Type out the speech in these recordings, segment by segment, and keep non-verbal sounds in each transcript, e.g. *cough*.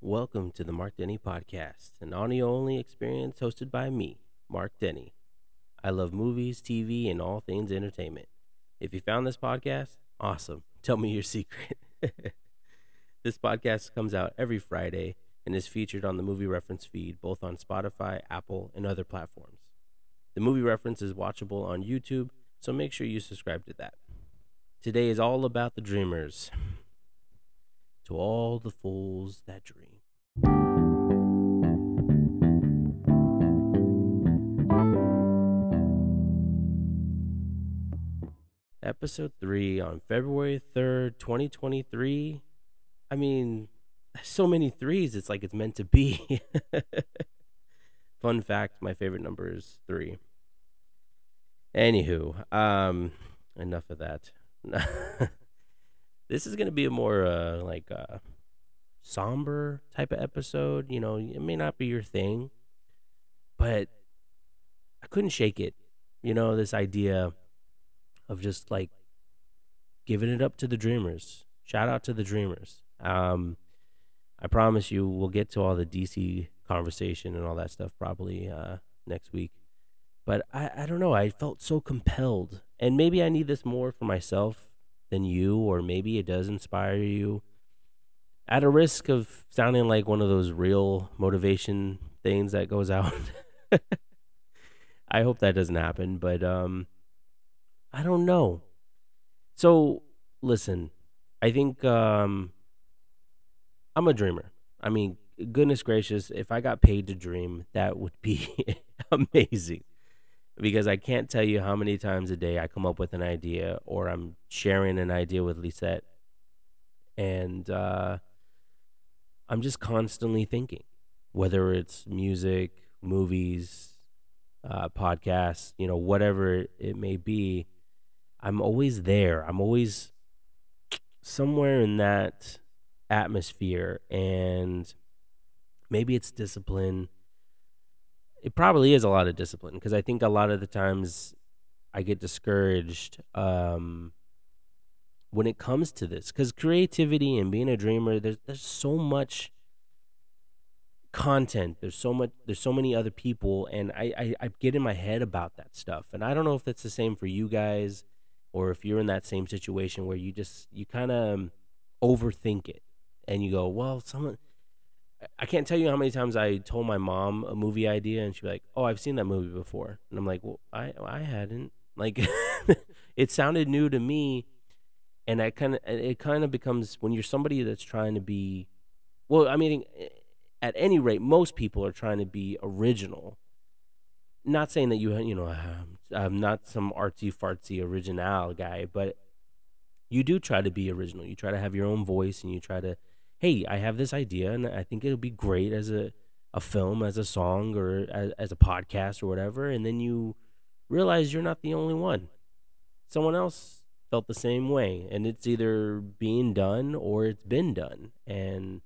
Welcome to the Marc Denney Podcast, an audio only experience hosted by me, Marc Denney. I love movies, TV, and all things entertainment. If you found this podcast, awesome. *laughs* Tell me your secret. *laughs* this podcast comes out every Friday and is featured on the Movie Reference feed, both on Spotify, Apple, and other platforms. The Movie Reference is watchable on YouTube, so make sure you subscribe to that. Today is all about the dreamers. To all the fools that dream. Episode 3 on February 3rd, 2023. I mean, so many threes, it's like it's meant to be. *laughs* Fun fact my favorite number is 3. Anywho, um, enough of that. *laughs* this is going to be a more uh, like uh, somber type of episode. You know, it may not be your thing, but I couldn't shake it. You know, this idea of just like giving it up to the dreamers. Shout out to the dreamers. Um, I promise you, we'll get to all the DC conversation and all that stuff probably uh, next week. But I, I don't know. I felt so compelled, and maybe I need this more for myself than you, or maybe it does inspire you. At a risk of sounding like one of those real motivation things that goes out, *laughs* I hope that doesn't happen. But um, I don't know. So listen, I think um, I'm a dreamer. I mean, goodness gracious, if I got paid to dream, that would be *laughs* amazing. Because I can't tell you how many times a day I come up with an idea or I'm sharing an idea with Lisette. And uh, I'm just constantly thinking, whether it's music, movies, uh, podcasts, you know, whatever it may be. I'm always there. I'm always somewhere in that atmosphere and maybe it's discipline it probably is a lot of discipline because i think a lot of the times i get discouraged um, when it comes to this because creativity and being a dreamer there's there's so much content there's so much there's so many other people and I, I i get in my head about that stuff and i don't know if that's the same for you guys or if you're in that same situation where you just you kind of overthink it and you go well someone i can't tell you how many times i told my mom a movie idea and she'd be like oh i've seen that movie before. And i'm like well i i hadn't. Like *laughs* it sounded new to me and i kind of it kind of becomes when you're somebody that's trying to be well i mean at any rate most people are trying to be original. Not saying that you you know I'm not some artsy fartsy original guy, but you do try to be original. You try to have your own voice, and you try to, hey, I have this idea, and I think it'll be great as a a film, as a song, or as, as a podcast, or whatever. And then you realize you're not the only one. Someone else felt the same way, and it's either being done or it's been done, and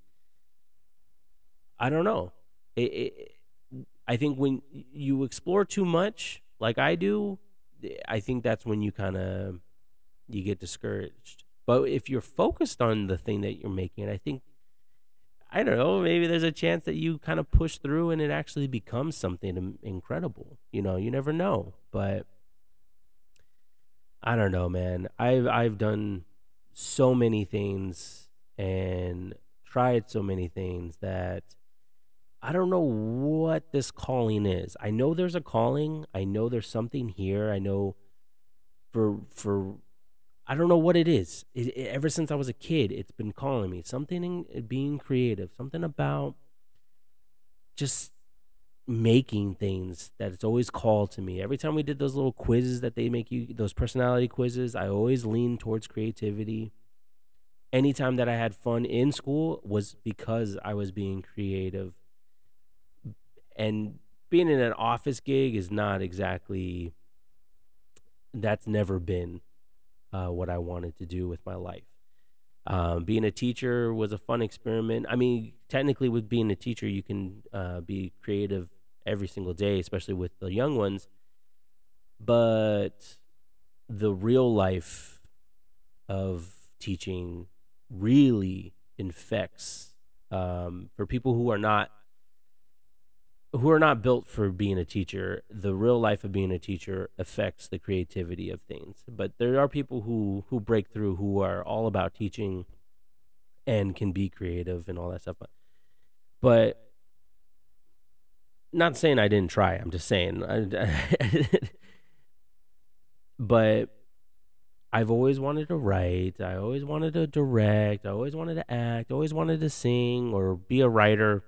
I don't know. It, it, I think when you explore too much, like I do, I think that's when you kind of you get discouraged. But if you're focused on the thing that you're making, I think I don't know, maybe there's a chance that you kind of push through and it actually becomes something incredible. You know, you never know, but I don't know, man. I've I've done so many things and tried so many things that I don't know what this calling is. I know there's a calling. I know there's something here. I know for for I don't know what it is. It, it, ever since I was a kid, it's been calling me something in being creative, something about just making things that it's always called to me. Every time we did those little quizzes that they make you, those personality quizzes, I always lean towards creativity. Anytime that I had fun in school was because I was being creative and being in an office gig is not exactly that's never been uh, what I wanted to do with my life. Um, being a teacher was a fun experiment. I mean, technically, with being a teacher, you can uh, be creative every single day, especially with the young ones. But the real life of teaching really infects Um, for people who are not who are not built for being a teacher, the real life of being a teacher affects the creativity of things. But there are people who who break through who are all about teaching and can be creative and all that stuff. But but not saying I didn't try. I'm just saying. *laughs* but I've always wanted to write. I always wanted to direct. I always wanted to act. I always wanted to sing or be a writer.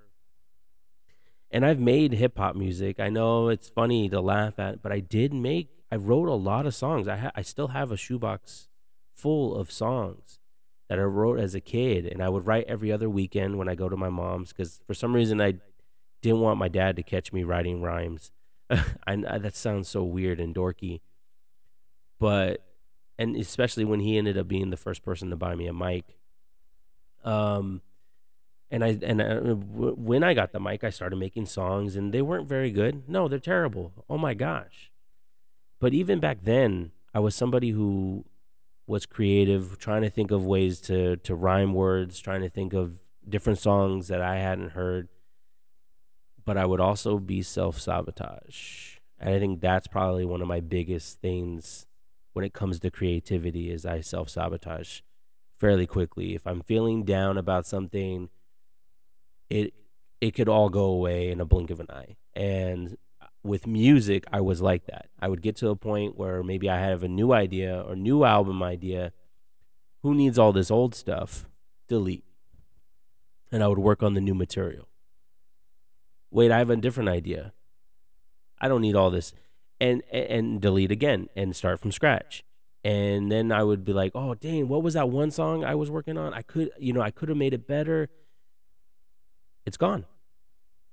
And I've made hip hop music. I know it's funny to laugh at, but I did make. I wrote a lot of songs. I ha- I still have a shoebox full of songs that I wrote as a kid, and I would write every other weekend when I go to my mom's because for some reason I didn't want my dad to catch me writing rhymes. *laughs* I, that sounds so weird and dorky, but and especially when he ended up being the first person to buy me a mic. Um, and I and I, w- when I got the mic, I started making songs, and they weren't very good. No, they're terrible. Oh my gosh! But even back then, I was somebody who was creative, trying to think of ways to to rhyme words, trying to think of different songs that I hadn't heard. But I would also be self sabotage, and I think that's probably one of my biggest things when it comes to creativity. Is I self sabotage fairly quickly. If I'm feeling down about something, it it could all go away in a blink of an eye. And with music, I was like that. I would get to a point where maybe I have a new idea or new album idea. Who needs all this old stuff? Delete. And I would work on the new material. Wait, I have a different idea. I don't need all this. And and delete again and start from scratch. And then I would be like, "Oh, dang, what was that one song I was working on? I could, you know, I could have made it better." It's gone.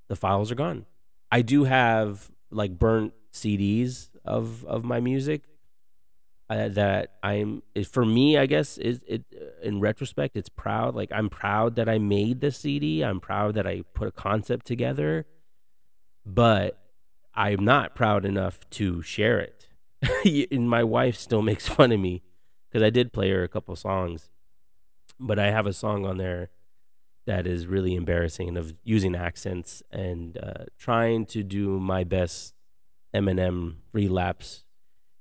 The files are gone. I do have like burnt CDs of of my music uh, that I'm for me I guess is it uh, in retrospect it's proud like I'm proud that I made the CD I'm proud that I put a concept together but I'm not proud enough to share it *laughs* and my wife still makes fun of me because I did play her a couple songs but I have a song on there that is really embarrassing of using accents and uh, trying to do my best Eminem relapse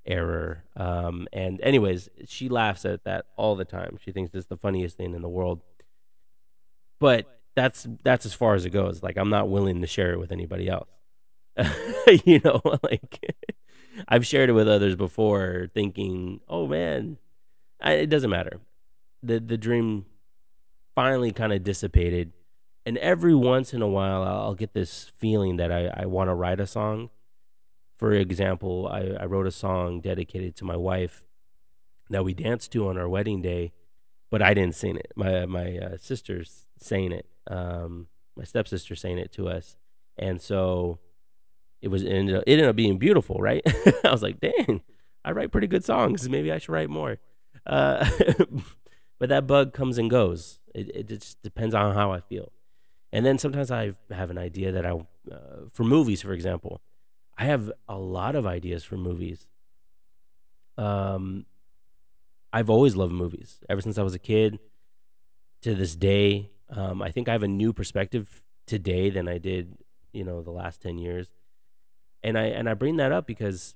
era. Um, and anyways, she laughs at that all the time. She thinks it's the funniest thing in the world. But that's that's as far as it goes. Like I'm not willing to share it with anybody else. *laughs* you know, *laughs* like *laughs* I've shared it with others before, thinking, "Oh man, I, it doesn't matter." the The dream finally kind of dissipated. And every once in a while, I'll get this feeling that I, I want to write a song. For example, I, I wrote a song dedicated to my wife that we danced to on our wedding day, but I didn't sing it. My my uh, sister's sang it. Um, my stepsister sang it to us, and so it was ended up, it ended up being beautiful, right? *laughs* I was like, dang, I write pretty good songs. Maybe I should write more. Uh, *laughs* but that bug comes and goes. It, it just depends on how I feel. And then sometimes I have an idea that I, uh, for movies, for example, I have a lot of ideas for movies. Um, I've always loved movies ever since I was a kid. To this day, um, I think I have a new perspective today than I did, you know, the last ten years. And I and I bring that up because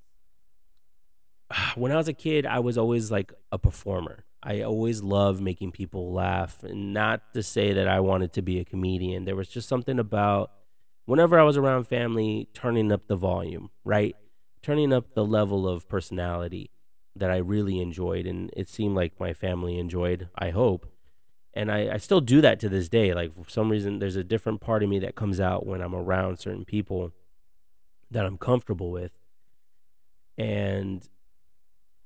*sighs* when I was a kid, I was always like a performer. I always loved making people laugh, and not to say that I wanted to be a comedian. There was just something about whenever I was around family, turning up the volume, right? Turning up the level of personality that I really enjoyed, and it seemed like my family enjoyed. I hope, and I, I still do that to this day. Like for some reason, there's a different part of me that comes out when I'm around certain people that I'm comfortable with, and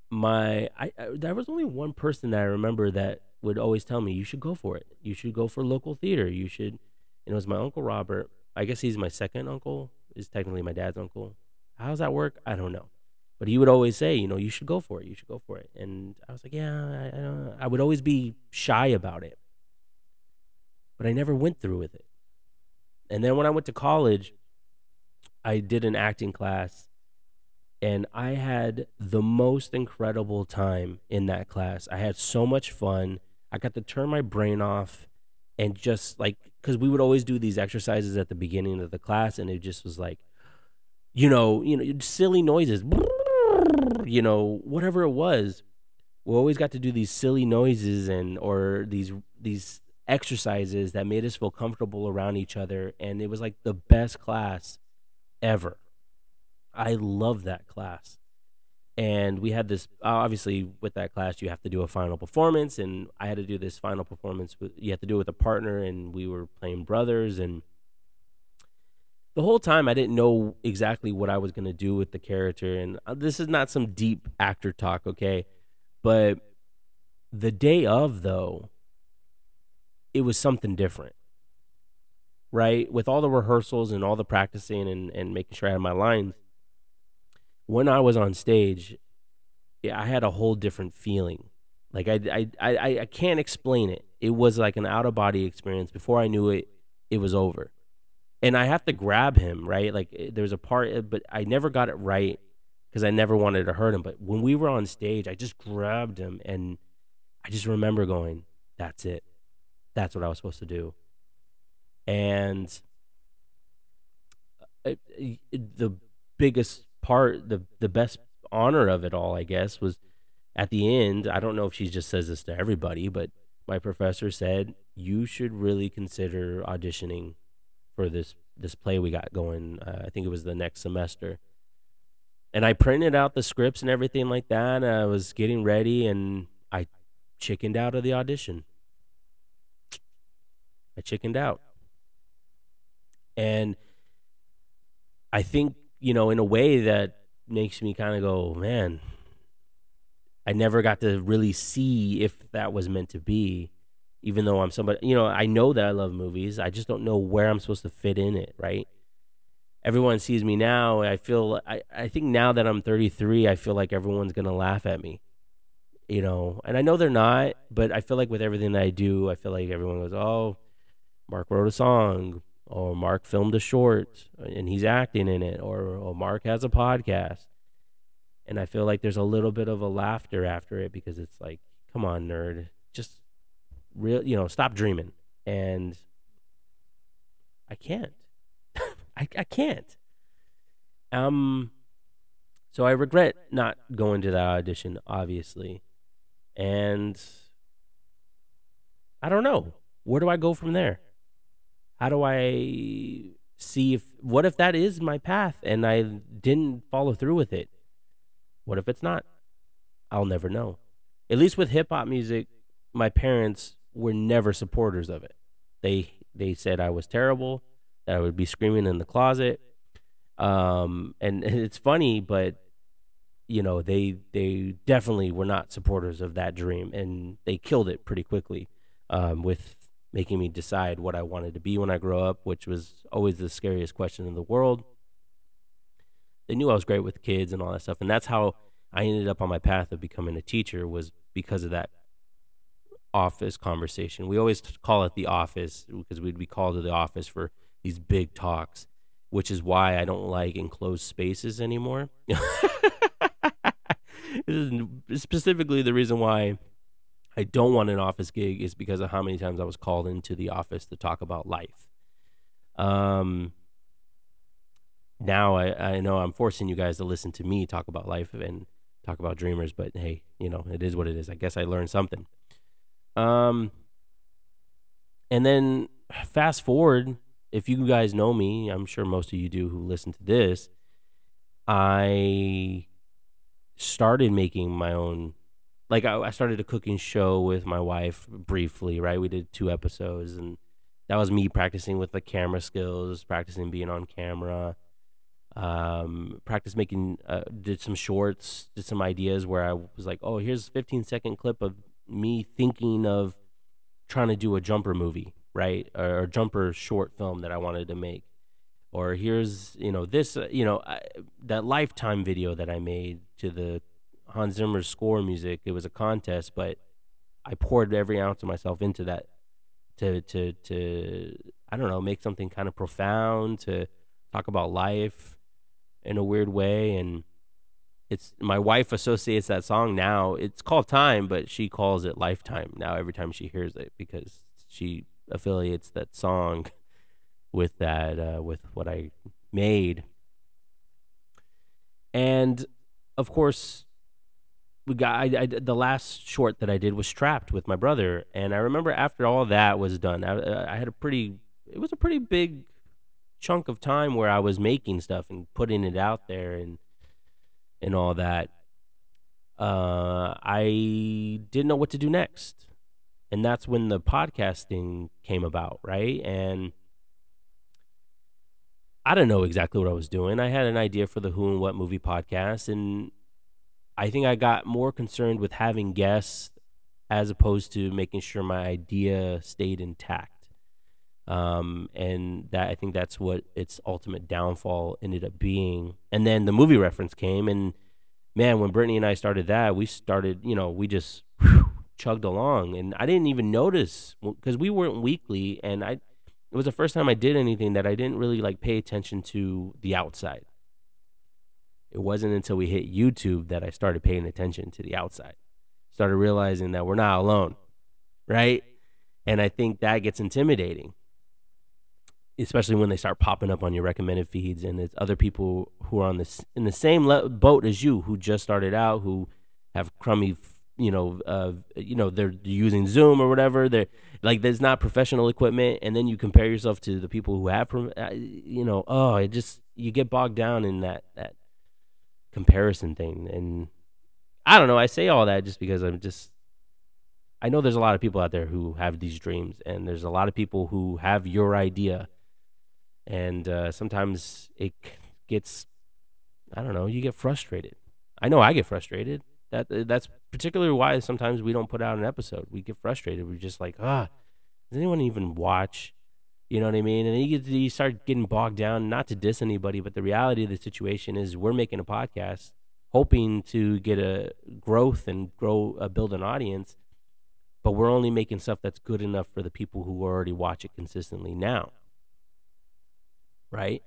my I, I, there was only one person that I remember that would always tell me you should go for it. You should go for local theater. You should. And it was my uncle Robert. I guess he's my second uncle. Is technically my dad's uncle. How does that work? I don't know. But he would always say, you know, you should go for it. You should go for it. And I was like, yeah, I, I don't know. I would always be shy about it. But I never went through with it. And then when I went to college, I did an acting class and I had the most incredible time in that class. I had so much fun. I got to turn my brain off and just like because we would always do these exercises at the beginning of the class, and it just was like, you know, you know, silly noises, *laughs* you know, whatever it was. We always got to do these silly noises and or these these exercises that made us feel comfortable around each other, and it was like the best class ever. I love that class. And we had this obviously with that class you have to do a final performance and I had to do this final performance with you have to do it with a partner and we were playing brothers and the whole time I didn't know exactly what I was going to do with the character and uh, this is not some deep actor talk, okay? But the day of though it was something different right? With all the rehearsals and all the practicing and, and making sure I had my lines, when I was on stage, yeah, I had a whole different feeling. Like I, I, I, I can't explain it. It was like an out of body experience. Before I knew it, it was over. And I have to grab him, right? Like eh, there's a part, eh, but I never got it right because I never wanted to hurt him. But when we were on stage, I just grabbed him and I just remember going, that's it. That's what I was supposed to do and uh, the biggest part, the the best honor of it all, I guess, was at the end. I don't know if she just says this to everybody, but my professor said you should really consider auditioning for this this play we got going. Uh, I think it was the next semester. And I printed out the scripts and everything like that. I was getting ready, and I chickened out of the audition. I chickened out. And I think, you know, in a way that makes me kind of go, man, I never got to really see if that was meant to be, even though I'm somebody, you know, I know that I love movies. I just don't know where I'm supposed to fit in it, right? Everyone sees me now. I feel, I, I think now that I'm 33, I feel like everyone's going to laugh at me, you know, and I know they're not, but I feel like with everything that I do, I feel like everyone goes, oh, Marc wrote a song or Marc filmed a short and he's acting in it, or, or Marc has a podcast. And I feel like there's a little bit of a laughter after it because it's like, come on, nerd, just real, you know, stop dreaming. And I can't. *laughs* I, I can't. Um, so I regret not going to that audition, obviously. And I don't know. Where do I go from there? How do I see if what if that is my path and I didn't follow through with it? What if it's not? I'll never know. At least with hip hop music, my parents were never supporters of it. They they said I was terrible, that I would be screaming in the closet. Um, and, *laughs* it's funny, but you know they they definitely were not supporters of that dream, and they killed it pretty quickly um, with making me decide what I wanted to be when I grow up, which was always the scariest question in the world. They knew I was great with kids and all that stuff, and that's how I ended up on my path of becoming a teacher was because of that office conversation. We always call it the office because we'd be called to the office for these big talks, which is why I don't like enclosed spaces anymore. *laughs* this is specifically the reason why I don't want an office gig is because of how many times I was called into the office to talk about life. Um, now I, I know I'm forcing you guys to listen to me talk about life and talk about dreamers, but hey, you know, it is what it is. I guess I learned something. Um, and then fast forward, if you guys know me, I'm sure most of you do who listen to this. I started making my own like I, I started a cooking show with my wife briefly, right? We did two episodes, and that was me practicing with the camera skills, practicing being on camera. Um, practice making, uh, did some shorts, did some ideas where I was like, oh, here's a 15 second clip of me thinking of trying to do a jumper movie, right? Or, a jumper short film that I wanted to make. Or here's, you know, this, uh, you know, I, that lifetime video that I made to the Hans Zimmer's score music. It was a contest, but I poured every ounce of myself into that to to to I don't know, make something kind of profound, to talk about life in a weird way and it's my wife associates that song now. It's called Time, but she calls it Lifetime now every time she hears it because she affiliates that song *laughs* with that uh, with what I made. And of course, we got I, I, the last short that I did was Trapped with my brother, and I remember after all that was done, I, I had a pretty it was a pretty big chunk of time where I was making stuff and putting it out there and and all that. Uh, I didn't know what to do next, and that's when the podcasting came about, right? And I don't know exactly what I was doing. I had an idea for the Who and What Movie podcast, and I think I got more concerned with having guests as opposed to making sure my idea stayed intact. Um, and that I think that's what its ultimate downfall ended up being. And then the movie reference came, and man, when Brittany and I started that, we started, you know, we just whew, chugged along, and I didn't even notice because we weren't weekly, and I, it was the first time I did anything that I didn't really like pay attention to the outside. It wasn't until we hit YouTube that I started paying attention to the outside. Started realizing that we're not alone, right? And I think that gets intimidating, especially when they start popping up on your recommended feeds and it's other people who are on this in the same le- boat as you who just started out who have crummy you know uh, you know they're using zoom or whatever they're like there's not professional equipment and then you compare yourself to the people who have uh, you know oh it just you get bogged down in that that comparison thing. And I don't know. I say all that just because I'm just. I know there's a lot of people out there who have these dreams, and there's a lot of people who have your idea, and uh, sometimes it gets, I don't know, you get frustrated. I know I get frustrated. That that's particularly why sometimes we don't put out an episode. We get frustrated. We're just like, ah, does anyone even watch? You know what I mean? And you, get, you start getting bogged down, not to diss anybody, but the reality of the situation is we're making a podcast hoping to get a growth and grow, uh, build an audience, but we're only making stuff that's good enough for the people who already watch it consistently now. Right?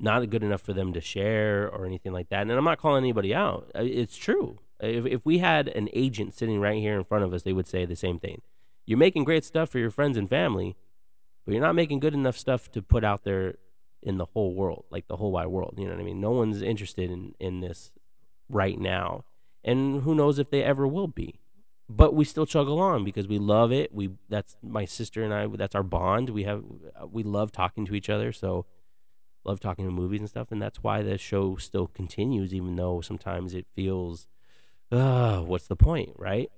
Not good enough for them to share or anything like that. And I'm not calling anybody out. Uh, it's true. If, if we had an agent sitting right here in front of us, they would say the same thing. You're making great stuff for your friends and family, but you're not making good enough stuff to put out there in the whole world, like the whole wide world. You know what I mean? No one's interested in in this right now, and who knows if they ever will be. But we still chug along because we love it. We that's my sister and I. That's our bond. We have we love talking to each other. So love talking to movies and stuff, and that's why the show still continues, even though sometimes it feels, uh, what's the point, right?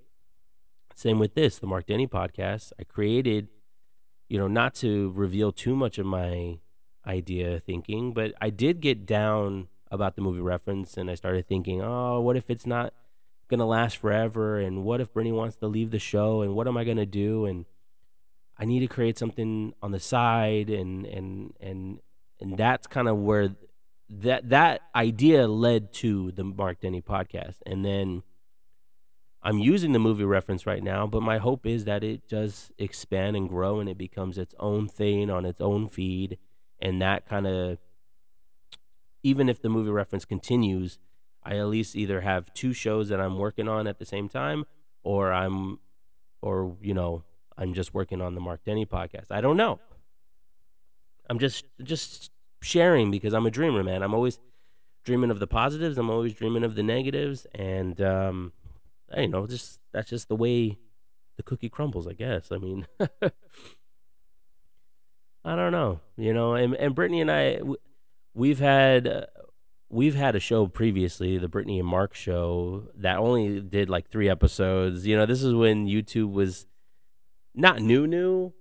Same with this, the Marc Denney podcast. I created you know, not to reveal too much of my idea thinking, but I did get down about the movie reference and I started thinking, oh, what if it's not going to last forever? And what if Brittany wants to leave the show? And what am I going to do? And I need to create something on the side. And, and, and, and that's kind of where that, that idea led to the Marc Denney podcast. And then, I'm using the movie reference right now, but my hope is that it does expand and grow and it becomes its own thing on its own feed. And that kind of, even if the movie reference continues, I at least either have two shows that I'm working on at the same time, or I'm, or, you know, I'm just working on the Marc Denney podcast. I don't know. I'm just, just sharing because I'm a dreamer, man. I'm always dreaming of the positives. I'm always dreaming of the negatives. And, um, you know, just that's just the way the cookie crumbles, I guess. I mean, *laughs* I don't know, you know. And and Brittany and I, we've had uh, we've had a show previously, the Brittany and Marc show, that only did like three episodes. You know, this is when YouTube was not new, new,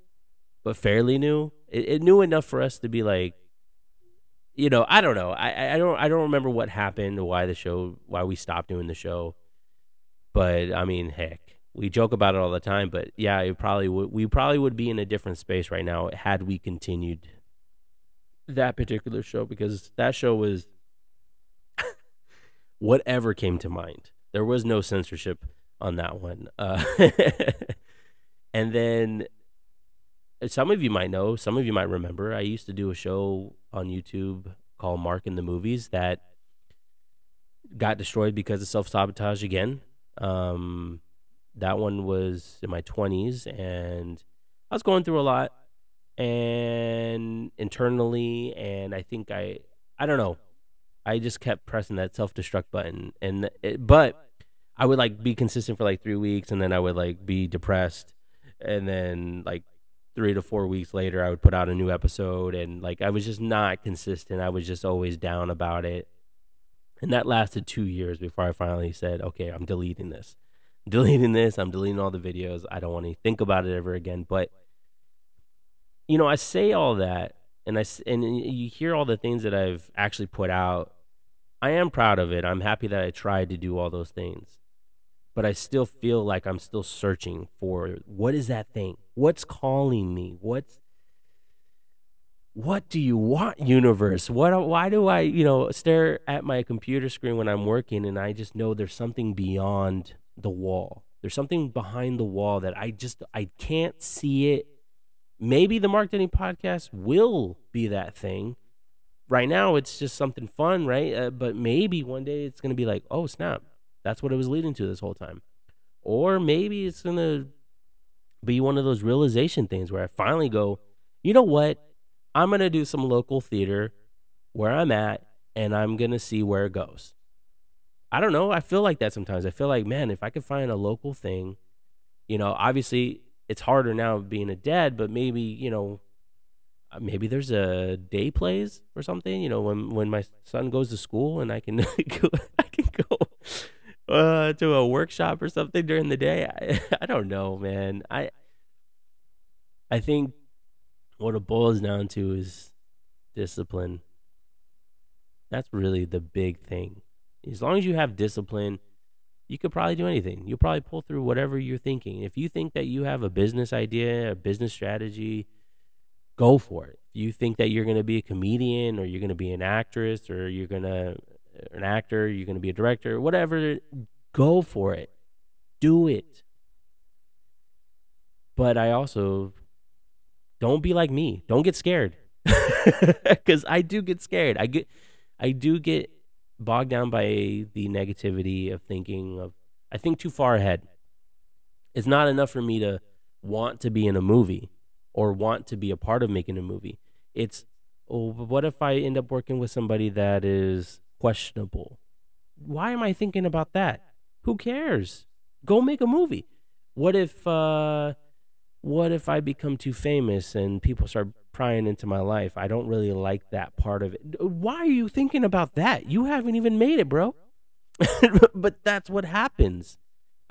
but fairly new. It, it knew enough for us to be like, you know, I don't know. I I don't I don't remember what happened, or why the show, why we stopped doing the show. But I mean, heck, we joke about it all the time. But yeah, it probably. We probably would be in a different space right now had we continued that particular show because that show was *laughs* whatever came to mind. There was no censorship on that one. Uh, *laughs* and then some of you might know, some of you might remember, I used to do a show on YouTube called Marc in the Movies that got destroyed because of self sabotage again. Um, that one was in my 20s, and I was going through a lot and internally and I think I I don't know. I just kept pressing that self-destruct button and it, but I would like be consistent for like 3 weeks and then I would like be depressed and then like 3 to 4 weeks later I would put out a new episode and like I was just not consistent. I was just always down about it. And that lasted 2 years before I finally said, "Okay, I'm deleting this." *laughs* deleting this. I'm deleting all the videos. I don't want to think about it ever again. But you know, I say all that, and I and you hear all the things that I've actually put out. I am proud of it. I'm happy that I tried to do all those things, but I still feel like I'm still searching for what is that thing? What's calling me? What's what do you want universe what why do i you know stare at my computer screen when i'm working and i just know there's something beyond the wall. There's something behind the wall that I just I can't see it. Maybe the Marc Denney podcast will be that thing. Right now, it's just something fun, right? Uh, but maybe one day it's gonna be like, oh snap, that's what it was leading to this whole time. Or maybe it's gonna be one of those realization things where I finally go, you know what? I'm gonna do some local theater where I'm at, and I'm gonna see where it goes. I don't know. I feel like that sometimes. I feel like, man, if I could find a local thing, you know, obviously it's harder now being a dad, but maybe, you know, uh, maybe there's a day plays or something, you know, when when my son goes to school and I can *laughs* go, I can go uh, to a workshop or something during the day. I, *laughs* I don't know, man. I I think what it boils down to is discipline. That's really the big thing as long as you have discipline, you could probably do anything. You'll probably pull through whatever you're thinking. If you think that you have a business idea, a business strategy, go for it. If you think that you're going to be a comedian or you're going to be an actress or you're going to an actor, you're going to be a director, whatever, go for it. Do it. But I also don't be like me. Don't get scared. *laughs* Cuz I do get scared. I get I do get bogged down by the negativity of thinking of I think too far ahead. It's not enough for me to want to be in a movie or want to be a part of making a movie. It's oh, what if I end up working with somebody that is questionable? Why am I thinking about that? Who cares? Go make a movie. What if uh what if I become too famous and people start prying into my life. I don't really like that part of it. Why are you thinking about that? You haven't even made it, bro. *laughs* but that's what happens.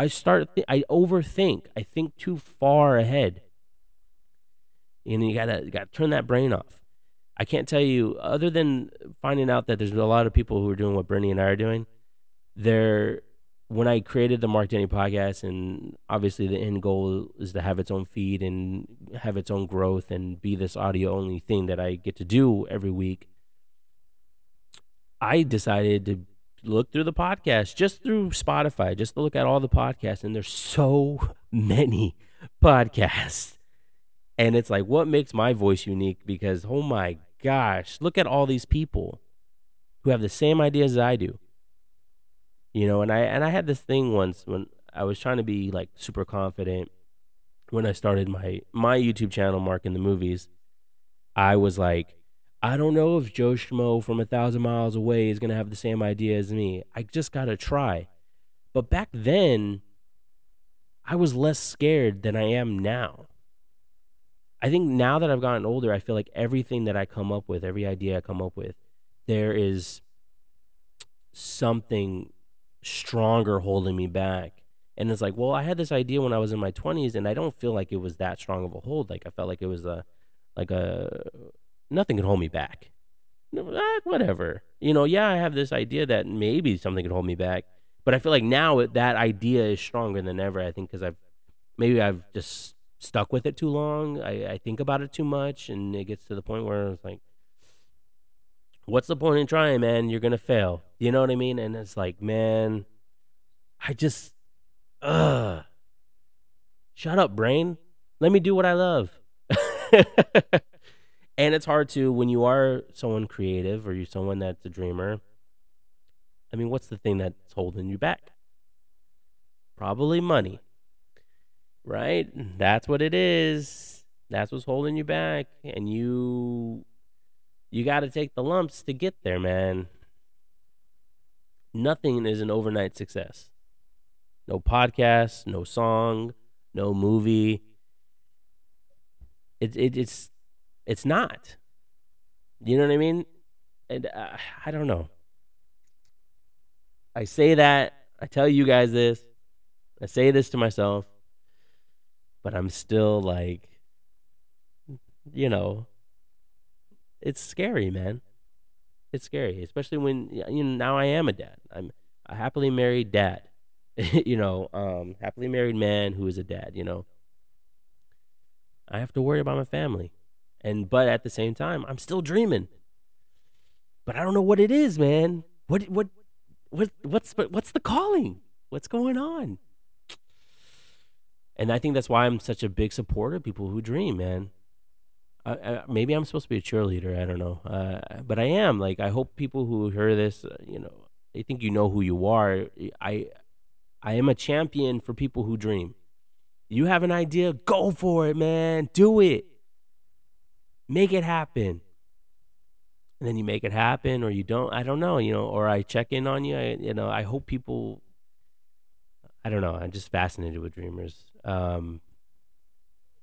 I start, th- I overthink. I think too far ahead. And you gotta, you gotta turn that brain off. I can't tell you, other than finding out that there's a lot of people who are doing what Bernie and I are doing, they're when I created the Marc Denney podcast, and obviously the end goal is to have its own feed and have its own growth and be this audio only thing that I get to do every week. I decided to look through the podcast just through Spotify, just to look at all the podcasts, and there's so many *laughs* podcasts. And it's like, what makes my voice unique? Because, oh my gosh, look at all these people who have the same ideas as I do you know and i and i had this thing once when i was trying to be like super confident when i started my my youtube channel marc in the movies i was like i don't know if joe schmo from a thousand miles away is going to have the same idea as me. I just gotta try. But back then i was less scared than i am now. I think now that i've gotten older i feel like everything that i come up with every idea i come up with there is something stronger holding me back. And it's like, well, I had this idea when I was in my 20s, and I don't feel like it was that strong of a hold. Like I felt like it was a, like a, nothing could hold me back. Eh, whatever, you know. Yeah, I have this idea that maybe something could hold me back, but I feel like now that idea is stronger than ever. I think because I've maybe I've just stuck with it too long. I, I think about it too much, and it gets to the point where it's like, what's the point in trying, man? You're gonna fail. You know what I mean? And it's like, man, I just, uh, shut up, brain. Let me do what I love. *laughs* and it's hard to when you are someone creative or you're someone that's a dreamer. I mean, what's the thing that's holding you back? Probably money. Right? That's what it is. That's what's holding you back, and you you got to take the lumps to get there, man. Nothing is an overnight success. No podcast, no song, no movie. It, it it's it's not. You know what I mean? And uh, I don't know. I say that, I tell you guys this, I say this to myself, but I'm still like, you know, it's scary, man. It's scary, especially when you know now I am a dad. I'm a happily married dad. *laughs* you know, um, happily married man who is a dad. You know, I have to worry about my family, and but at the same time, I'm still dreaming. But I don't know what it is, man. What what what what's what's the calling? What's going on? And I think that's why I'm such a big supporter of people who dream, man. Maybe I'm supposed to be a cheerleader. I don't know, uh, but I am. Like, I hope people who hear this, uh, you know, I think you know who you are. I, I am a champion for people who dream. You have an idea, go for it, man. Do it. Make it happen. And then you make it happen, or you don't. I don't know, you know. Or I check in on you. I, you know, I hope people. I don't know. I'm just fascinated with dreamers, um,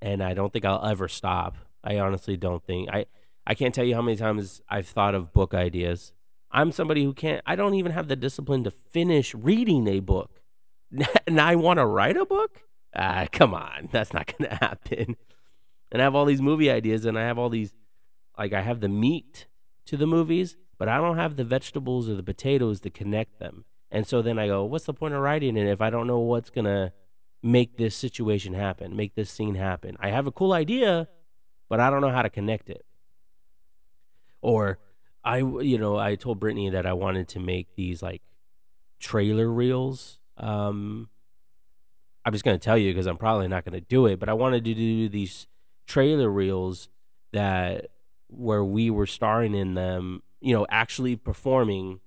and I don't think I'll ever stop. I honestly don't think I I can't tell you how many times I've thought of book ideas. I'm somebody who can't I don't even have the discipline to finish reading a book. *laughs* and I want to write a book? Ah, come on. *laughs* That's not going to happen. And I have all these movie ideas and I have all these like I have the meat to the movies, but I don't have the vegetables or the potatoes to connect them. And so then I go, what's the point of writing it if I don't know what's going to make this situation happen, make this scene happen? I have a cool idea, but I don't know how to connect it. Or I, you know, I told Brittany that I wanted to make these like trailer reels. Um, I'm just going to tell you because I'm probably not going to do it, but I wanted to do these trailer reels that where we were starring in them, you know, actually performing,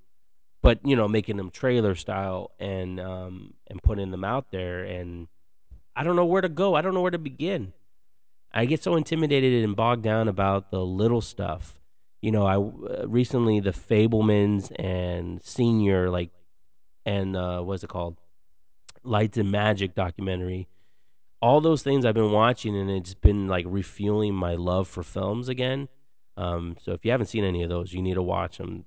but you know, making them trailer style and um and putting them out there. And I don't know where to go. I don't know where to begin. I get so intimidated and bogged down about the little stuff. You know, I uh, recently the Fabelmans and Senior like, and uh, what's it called, Lights and Magic documentary. All those things I've been watching, and it's been like refueling my love for films again. Um, so if you haven't seen any of those, you need to watch them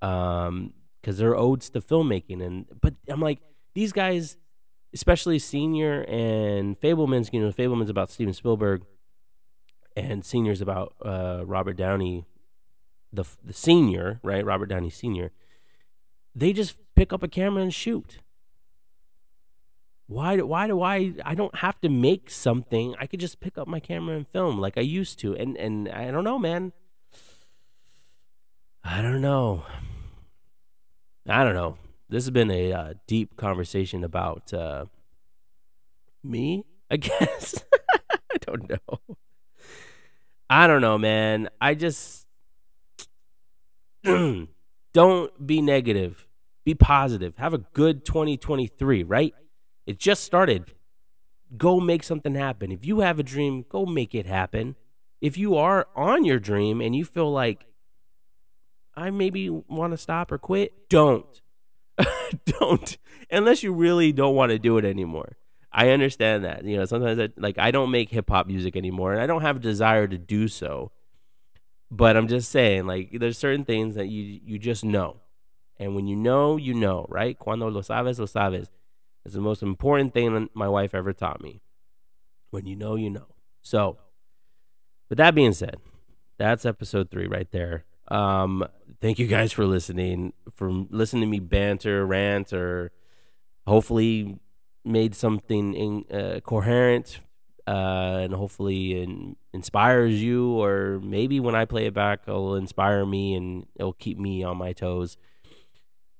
because um, they're odes to filmmaking. And but I'm like these guys, especially Senior and Fabelman's. You know, Fabelman's about Steven Spielberg and seniors about uh, Robert Downey, the the senior, right? Robert Downey Senior. They just pick up a camera and shoot. Why? do, Why do I? I don't have to make something. I could just pick up my camera and film like I used to. And and I don't know, man. I don't know. I don't know. This has been a uh, deep conversation about uh, me. I guess *laughs* I don't know. I don't know, man. I just *clears throat* don't be negative. Be positive. Have a good 2023, right? It just started. Go make something happen. If you have a dream, go make it happen. If you are on your dream and you feel like I maybe want to stop or quit, don't. *laughs* don't. Unless you really don't want to do it anymore. I understand that. You know, sometimes I, like I don't make hip hop music anymore, and I don't have a desire to do so. But I'm just saying, like, there's certain things that you you just know, and when you know, you know, right? Cuando lo sabes, lo sabes. It's the most important thing my wife ever taught me. When you know, you know. So, with that being said, that's episode three right there. Um, thank you guys for listening, for listening to me banter, rant, or hopefully made something in, uh, coherent uh, and hopefully in, inspires you, or maybe when I play it back, it'll inspire me and it'll keep me on my toes.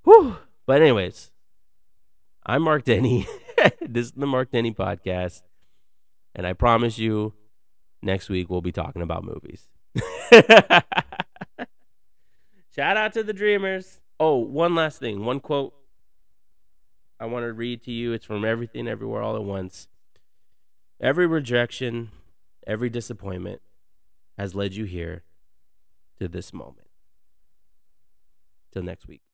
Whew. But anyways, I'm Marc Denney. *laughs* this is the Marc Denney podcast, and I promise you, next week we'll be talking about movies. *laughs* Shout out to the Dreamers. Oh, one last thing, one quote I want to read to you. It's from Everything Everywhere All at Once. Every rejection, every disappointment has led you here to this moment. Till next week.